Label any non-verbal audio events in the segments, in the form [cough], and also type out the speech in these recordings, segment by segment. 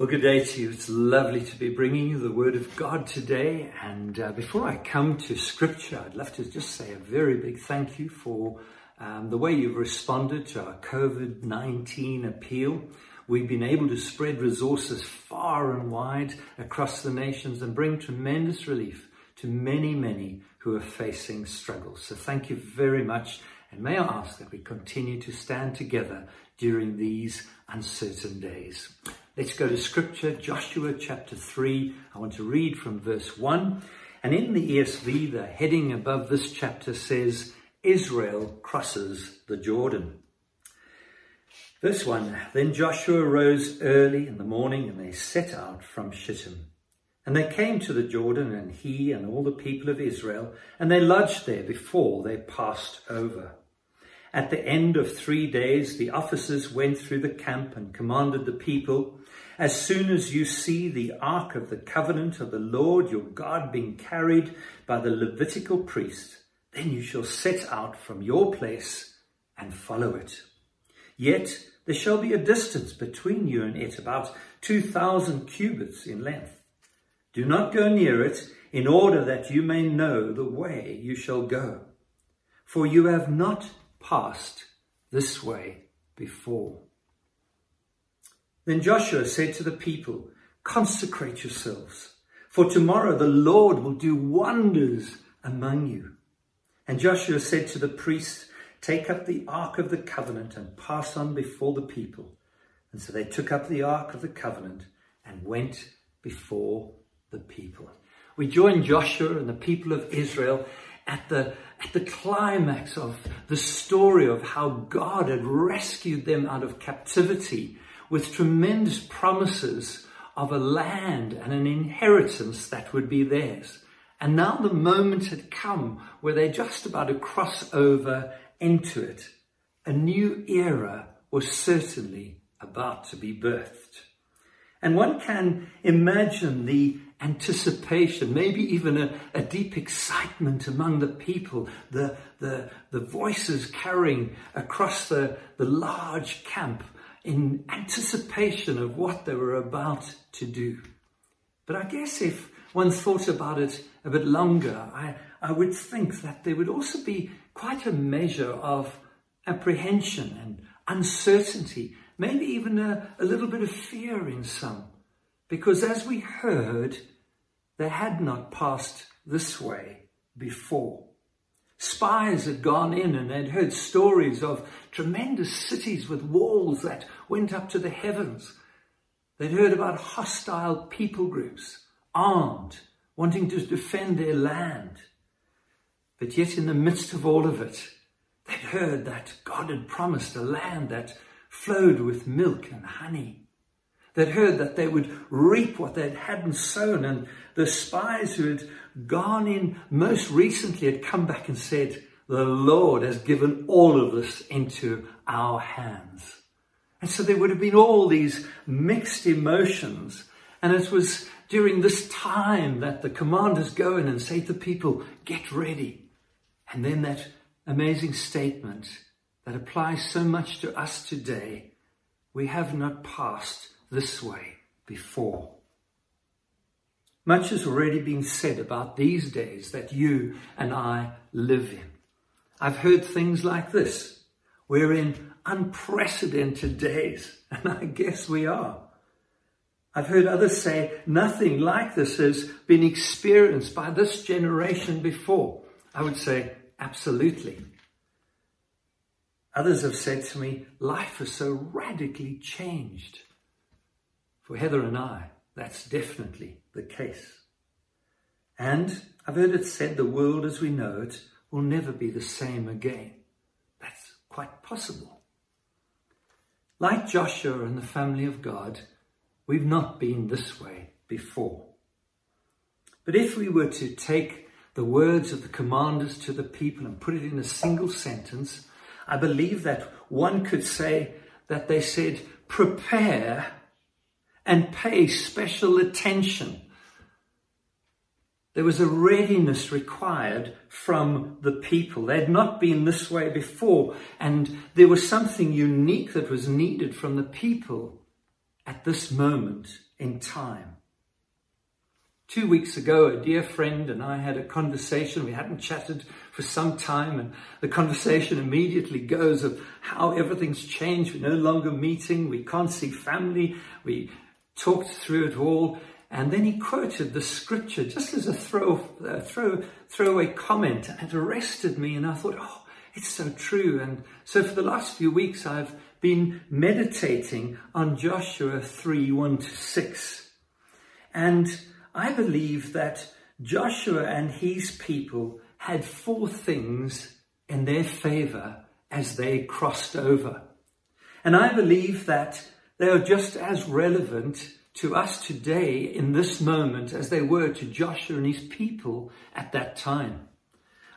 Well, good day to you. It's lovely to be bringing you the Word of God today. And uh, before I come to Scripture, I'd love to just say a very big thank you for um, the way you've responded to our COVID 19 appeal. We've been able to spread resources far and wide across the nations and bring tremendous relief to many, many who are facing struggles. So thank you very much. And may I ask that we continue to stand together during these uncertain days. Let's go to scripture, Joshua chapter 3. I want to read from verse 1. And in the ESV, the heading above this chapter says, Israel crosses the Jordan. Verse 1 Then Joshua rose early in the morning and they set out from Shittim. And they came to the Jordan, and he and all the people of Israel, and they lodged there before they passed over. At the end of three days, the officers went through the camp and commanded the people, As soon as you see the ark of the covenant of the Lord your God being carried by the Levitical priest, then you shall set out from your place and follow it. Yet there shall be a distance between you and it, about 2,000 cubits in length. Do not go near it, in order that you may know the way you shall go. For you have not passed this way before. Then Joshua said to the people, Consecrate yourselves, for tomorrow the Lord will do wonders among you. And Joshua said to the priests, Take up the ark of the covenant and pass on before the people. And so they took up the ark of the covenant and went before the people. We join Joshua and the people of Israel at the, at the climax of the story of how God had rescued them out of captivity with tremendous promises of a land and an inheritance that would be theirs. And now the moment had come where they're just about to cross over into it. A new era was certainly about to be birthed. And one can imagine the anticipation, maybe even a, a, deep excitement among the people, the, the, the voices carrying across the, the large camp in anticipation of what they were about to do. But I guess if one thought about it a bit longer, I, I would think that there would also be quite a measure of apprehension and uncertainty, maybe even a, a little bit of fear in some. Because as we heard, they had not passed this way before. Spies had gone in and they'd heard stories of tremendous cities with walls that went up to the heavens. They'd heard about hostile people groups, armed, wanting to defend their land. But yet, in the midst of all of it, they'd heard that God had promised a land that flowed with milk and honey. They'd heard that they would reap what they hadn't sown, and the spies who had gone in most recently had come back and said, The Lord has given all of this into our hands. And so there would have been all these mixed emotions. And it was during this time that the commanders go in and say to the people, Get ready. And then that amazing statement that applies so much to us today we have not passed this way before. Much has already been said about these days that you and I live in. I've heard things like this. We're in unprecedented days, [laughs] and I guess we are. I've heard others say nothing like this has been experienced by this generation before. I would say absolutely. Others have said to me, life has so radically changed. For Heather and I, that's definitely the case. And I've heard it said the world as we know it will never be the same again. That's quite possible. Like Joshua and the family of God, we've not been this way before. But if we were to take the words of the commanders to the people and put it in a single sentence, I believe that one could say that they said, prepare and pay special attention. There was a readiness required from the people. They had not been this way before, and there was something unique that was needed from the people at this moment in time. Two weeks ago, a dear friend and I had a conversation. We hadn't chatted for some time, and the conversation immediately goes of how everything's changed. We're no longer meeting, we can't see family. We talked through it all, and then he quoted the scripture just as a throw, throw, throwaway comment, and it arrested me. And I thought, oh, it's so true. And so for the last few weeks, I've been meditating on Joshua 3 1 to 6. And I believe that Joshua and his people had four things in their favor as they crossed over. And I believe that they are just as relevant to us today in this moment as they were to Joshua and his people at that time.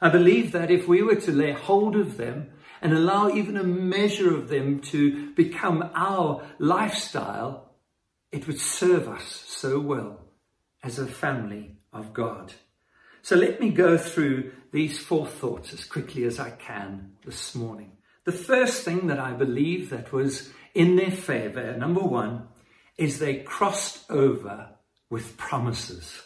I believe that if we were to lay hold of them and allow even a measure of them to become our lifestyle, it would serve us so well as a family of God. So let me go through these four thoughts as quickly as I can this morning. The first thing that I believe that was in their favor, number one, is they crossed over with promises.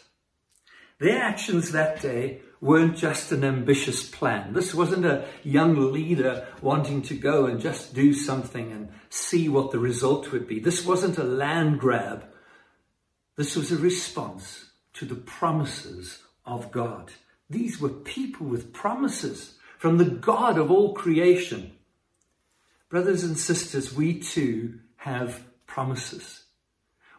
Their actions that day weren't just an ambitious plan. This wasn't a young leader wanting to go and just do something and see what the result would be. This wasn't a land grab this was a response to the promises of God. These were people with promises from the God of all creation. Brothers and sisters, we too have promises.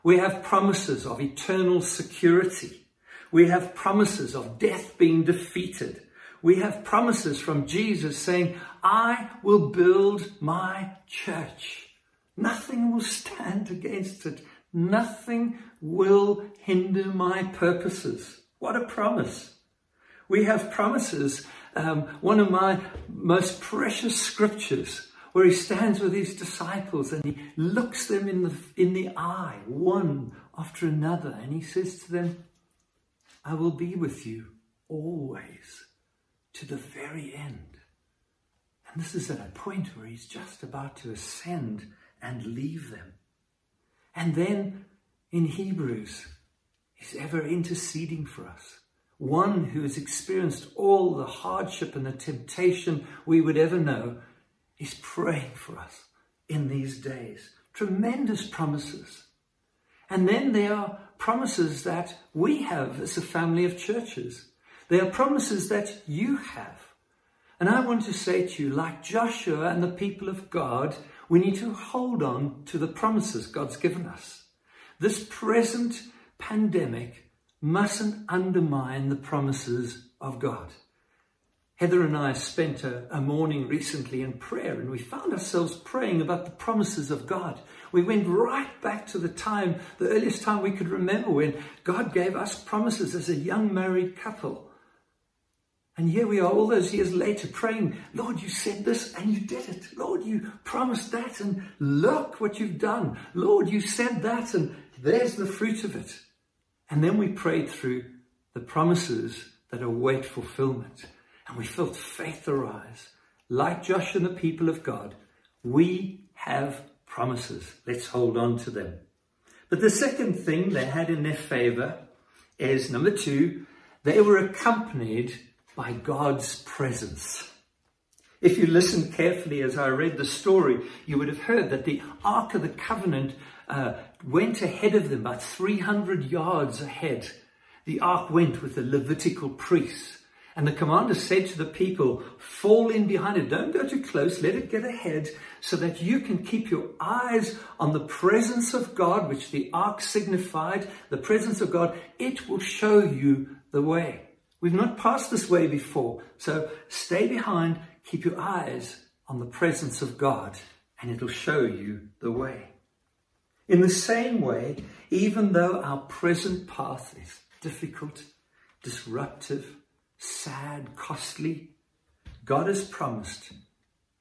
We have promises of eternal security. We have promises of death being defeated. We have promises from Jesus saying, I will build my church. Nothing will stand against it. Nothing will hinder my purposes. What a promise. We have promises. Um, one of my most precious scriptures where he stands with his disciples and he looks them in the, in the eye, one after another, and he says to them, I will be with you always to the very end. And this is at a point where he's just about to ascend and leave them. And then in Hebrews, he's ever interceding for us. One who has experienced all the hardship and the temptation we would ever know is praying for us in these days. Tremendous promises. And then there are promises that we have as a family of churches. There are promises that you have. And I want to say to you, like Joshua and the people of God, we need to hold on to the promises God's given us. This present pandemic mustn't undermine the promises of God. Heather and I spent a, a, morning recently in prayer and we found ourselves praying about the promises of God. We went right back to the time, the earliest time we could remember when God gave us promises as a young married couple. And here we are all those years later praying, Lord, you said this and you did it. Lord, you promised that and look what you've done. Lord, you said that and there's the fruit of it. And then we prayed through the promises that await fulfillment. And we felt faith arise. Like Josh and the people of God, we have promises. Let's hold on to them. But the second thing they had in their favor is number two, they were accompanied by God's presence. If you listened carefully as I read the story, you would have heard that the Ark of the Covenant uh, went ahead of them, about 300 yards ahead. The Ark went with the Levitical priests. And the commander said to the people, fall in behind it. Don't go too close. Let it get ahead so that you can keep your eyes on the presence of God, which the ark signified, the presence of God. It will show you the way. We've not passed this way before. So stay behind, keep your eyes on the presence of God, and it'll show you the way. In the same way, even though our present path is difficult, disruptive, sad, costly, God has promised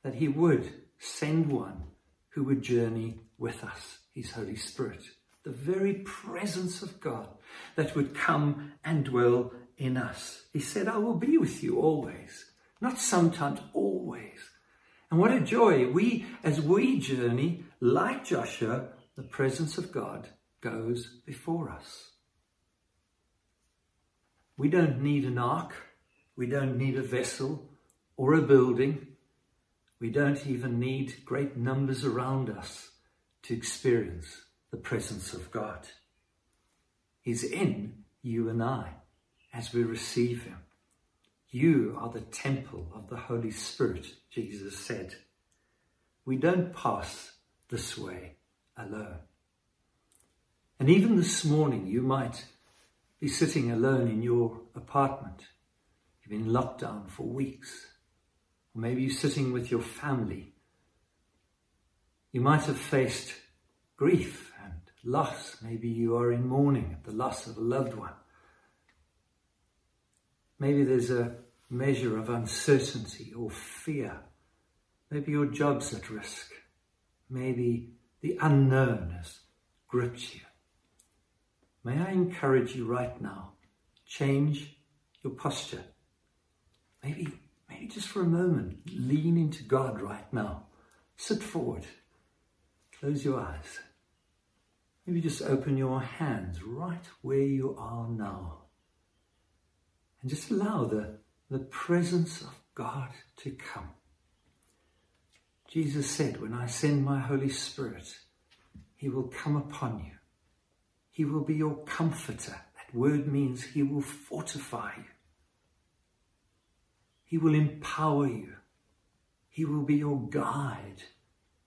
that He would send one who would journey with us, His Holy Spirit. The very presence of God that would come and dwell in us. He said, I will be with you always. Not sometimes, always. And what a joy. We, as we journey, like Joshua, the presence of God goes before us. We don't need an ark. We don't need a vessel or a building. We don't even need great numbers around us to experience the presence of God. He's in you and I as we receive Him. You are the temple of the Holy Spirit, Jesus said. We don't pass this way alone. And even this morning, you might be sitting alone in your apartment. You've been locked down for weeks. Or maybe you're sitting with your family. You might have faced grief and loss. Maybe you are in mourning at the loss of a loved one. Maybe there's a measure of uncertainty or fear. Maybe your job's at risk. Maybe the unknown has gripped you. May I encourage you right now, change your posture. Maybe, maybe just for a moment, lean into God right now. Sit forward. Close your eyes. Maybe just open your hands right where you are now. And just allow the, the presence of God to come. Jesus said, When I send my Holy Spirit, he will come upon you. He will be your comforter. That word means he will fortify you. He will empower you. He will be your guide.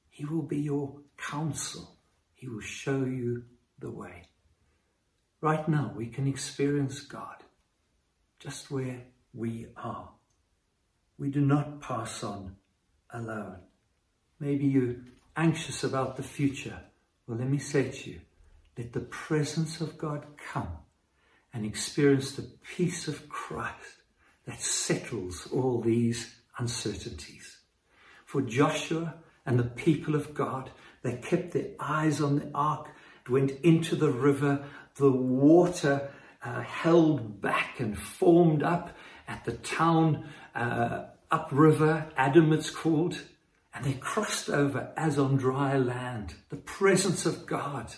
He will be your counsel. He will show you the way. Right now, we can experience God just where we are. We do not pass on alone. Maybe you're anxious about the future. Well, let me say to you, let the presence of God come and experience the peace of Christ that settles all these uncertainties. For Joshua and the people of God, they kept their eyes on the ark. It went into the river. The water uh, held back and formed up at the town uh, upriver, Adam it's called. And they crossed over as on dry land. The presence of God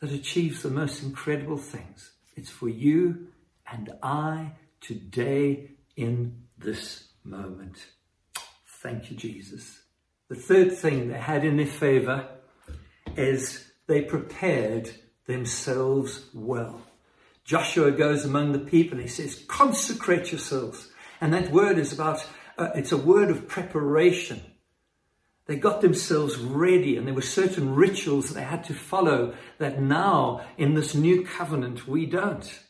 that achieves the most incredible things. It's for you and I today in this moment. Thank you, Jesus. The third thing they had in their favor is they prepared themselves well. Joshua goes among the people and he says, consecrate yourselves. And that word is about, uh, it's a word of preparation. They got themselves ready, and there were certain rituals they had to follow that now, in this new covenant, we don't.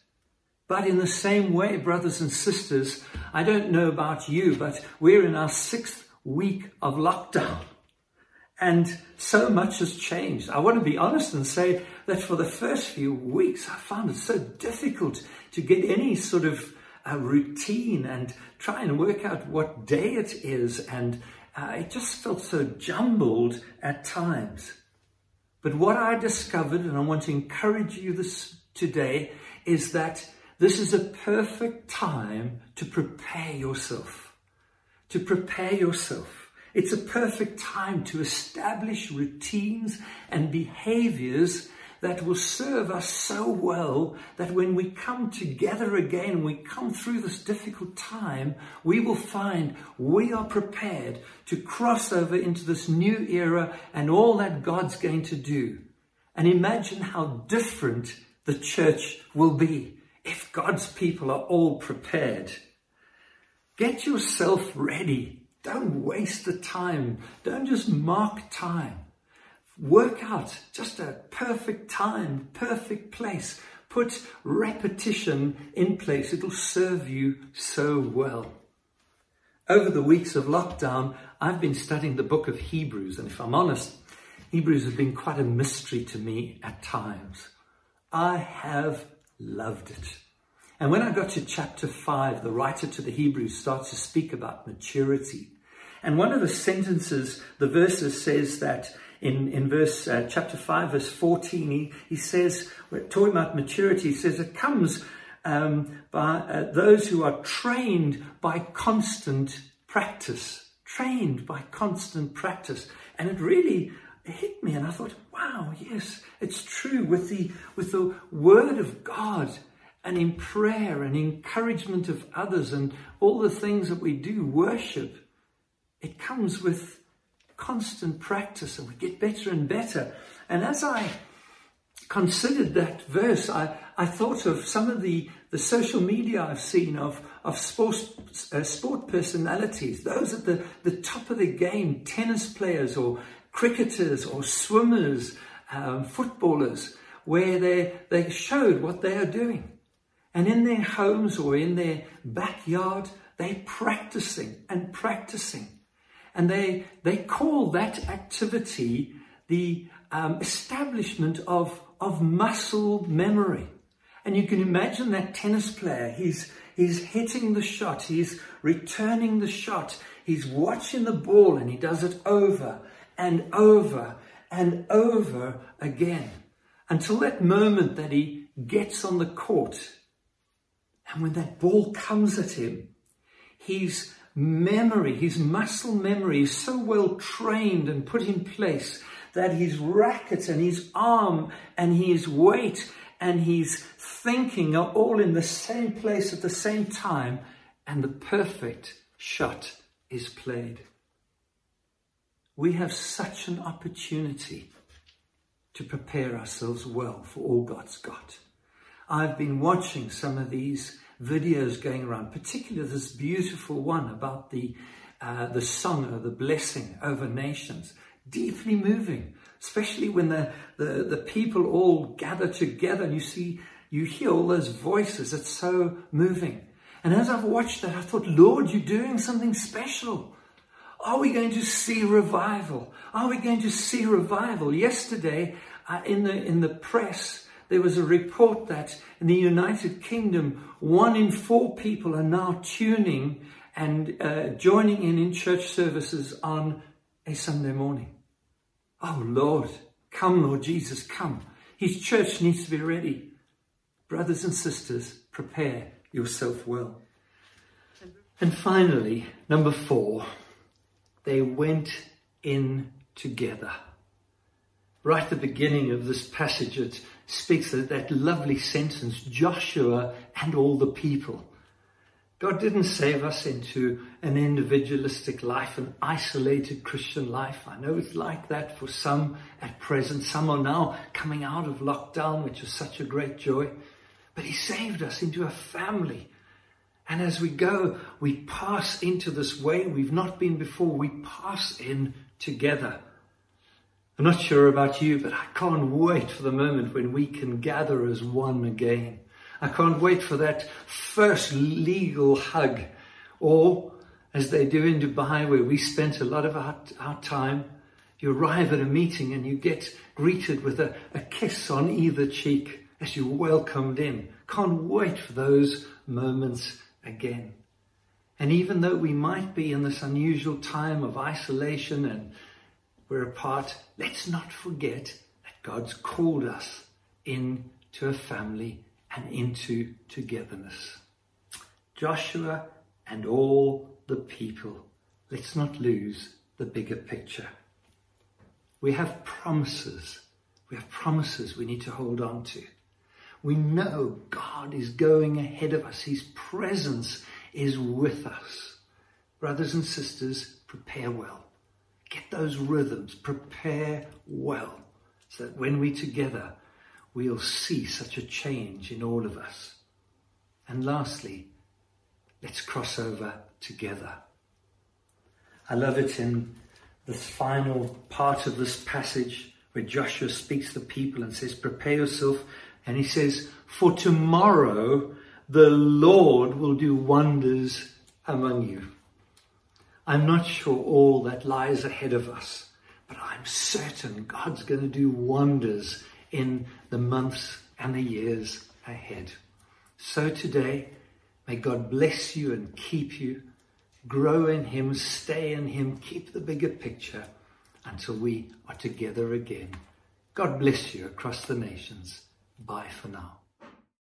But in the same way, brothers and sisters, I don't know about you, but we're in our sixth week of lockdown. And so much has changed. I want to be honest and say that for the first few weeks, I found it so difficult to get any sort of uh, routine and try and work out what day it is and uh, it just felt so jumbled at times. But what I discovered, and I want to encourage you this today, is that this is a perfect time to prepare yourself. To prepare yourself. It's a perfect time to establish routines and behaviors that will serve us so well that when we come together again, we come through this difficult time, we will find we are prepared to cross over into this new era and all that God's going to do. And imagine how different the church will be if God's people are all prepared. Get yourself ready. Don't waste the time. Don't just mark time work out just a perfect time, perfect place. Put repetition in place. It'll serve you so well. Over the weeks of lockdown, I've been studying the book of Hebrews, and if I'm honest, Hebrews has been quite a mystery to me at times. I have loved it. And when I got to chapter 5, the writer to the Hebrews starts to speak about maturity. And one of the sentences, the verses says that in, in verse uh, chapter 5, verse 14, he, he says, we're talking about maturity, he says it comes um, by uh, those who are trained by constant practice. Trained by constant practice. And it really it hit me and I thought, wow, yes, it's true with the, with the word of God and in prayer and encouragement of others and all the things that we do, worship, it comes with constant practice and we get better and better. And as I considered that verse, I, I thought of some of the, the social media I've seen of, of sports, uh, sport personalities, those at the, the top of the game, tennis players or cricketers or swimmers, um, footballers, where they, they showed what they are doing. And in their homes or in their backyard, they're practicing and practicing. And they, they call that activity the um, establishment of, of muscle memory. And you can imagine that tennis player, he's, he's hitting the shot, he's returning the shot, he's watching the ball and he does it over and over and over again until that moment that he gets on the court. And when that ball comes at him, his memory, his muscle memory is so well trained and put in place that his racket and his arm and his weight and his thinking are all in the same place at the same time, and the perfect shot is played. We have such an opportunity to prepare ourselves well for all God's got. I've been watching some of these videos going around, particularly this beautiful one about the uh, the song of the blessing over nations, deeply moving, especially when the, the, the people all gather together and you see, you hear all those voices. It's so moving. And as I've watched that, I thought, Lord, you're doing something special. Are we going to see revival? Are we going to see revival? Yesterday, uh, in the in the press, there was a report that in the United Kingdom, one in four people are now tuning and uh, joining in in church services on a Sunday morning. Oh Lord, come, Lord Jesus, come. His church needs to be ready. Brothers and sisters, prepare yourself well. And finally, number four, they went in together. Right at the beginning of this passage, it speaks of that lovely sentence, Joshua and all the people. God didn't save us into an individualistic life, an isolated Christian life. I know it's like that for some at present. Some are now coming out of lockdown, which is such a great joy. But He saved us into a family. And as we go, we pass into this way we've not been before. We pass in together. I'm not sure about you, but I can't wait for the moment when we can gather as one again. I can't wait for that first legal hug. Or, as they do in Dubai, where we spent a lot of our, our time, you arrive at a meeting and you get greeted with a, a kiss on either cheek as you're welcomed in. Can't wait for those moments again. And even though we might be in this unusual time of isolation and we're apart, let's not forget that God's called us into a family and into togetherness. Joshua and all the people, let's not lose the bigger picture. We have promises. We have promises we need to hold on to. We know God is going ahead of us. His presence is with us. Brothers and sisters, prepare well. Get those rhythms, prepare well, so that when we together, we'll see such a change in all of us. And lastly, let's cross over together. I love it in this final part of this passage where Joshua speaks to the people and says, Prepare yourself. And he says, For tomorrow the Lord will do wonders among you. I'm not sure all that lies ahead of us, but I'm certain God's going to do wonders in the months and the years ahead. So today, may God bless you and keep you. Grow in Him, stay in Him, keep the bigger picture until we are together again. God bless you across the nations. Bye for now.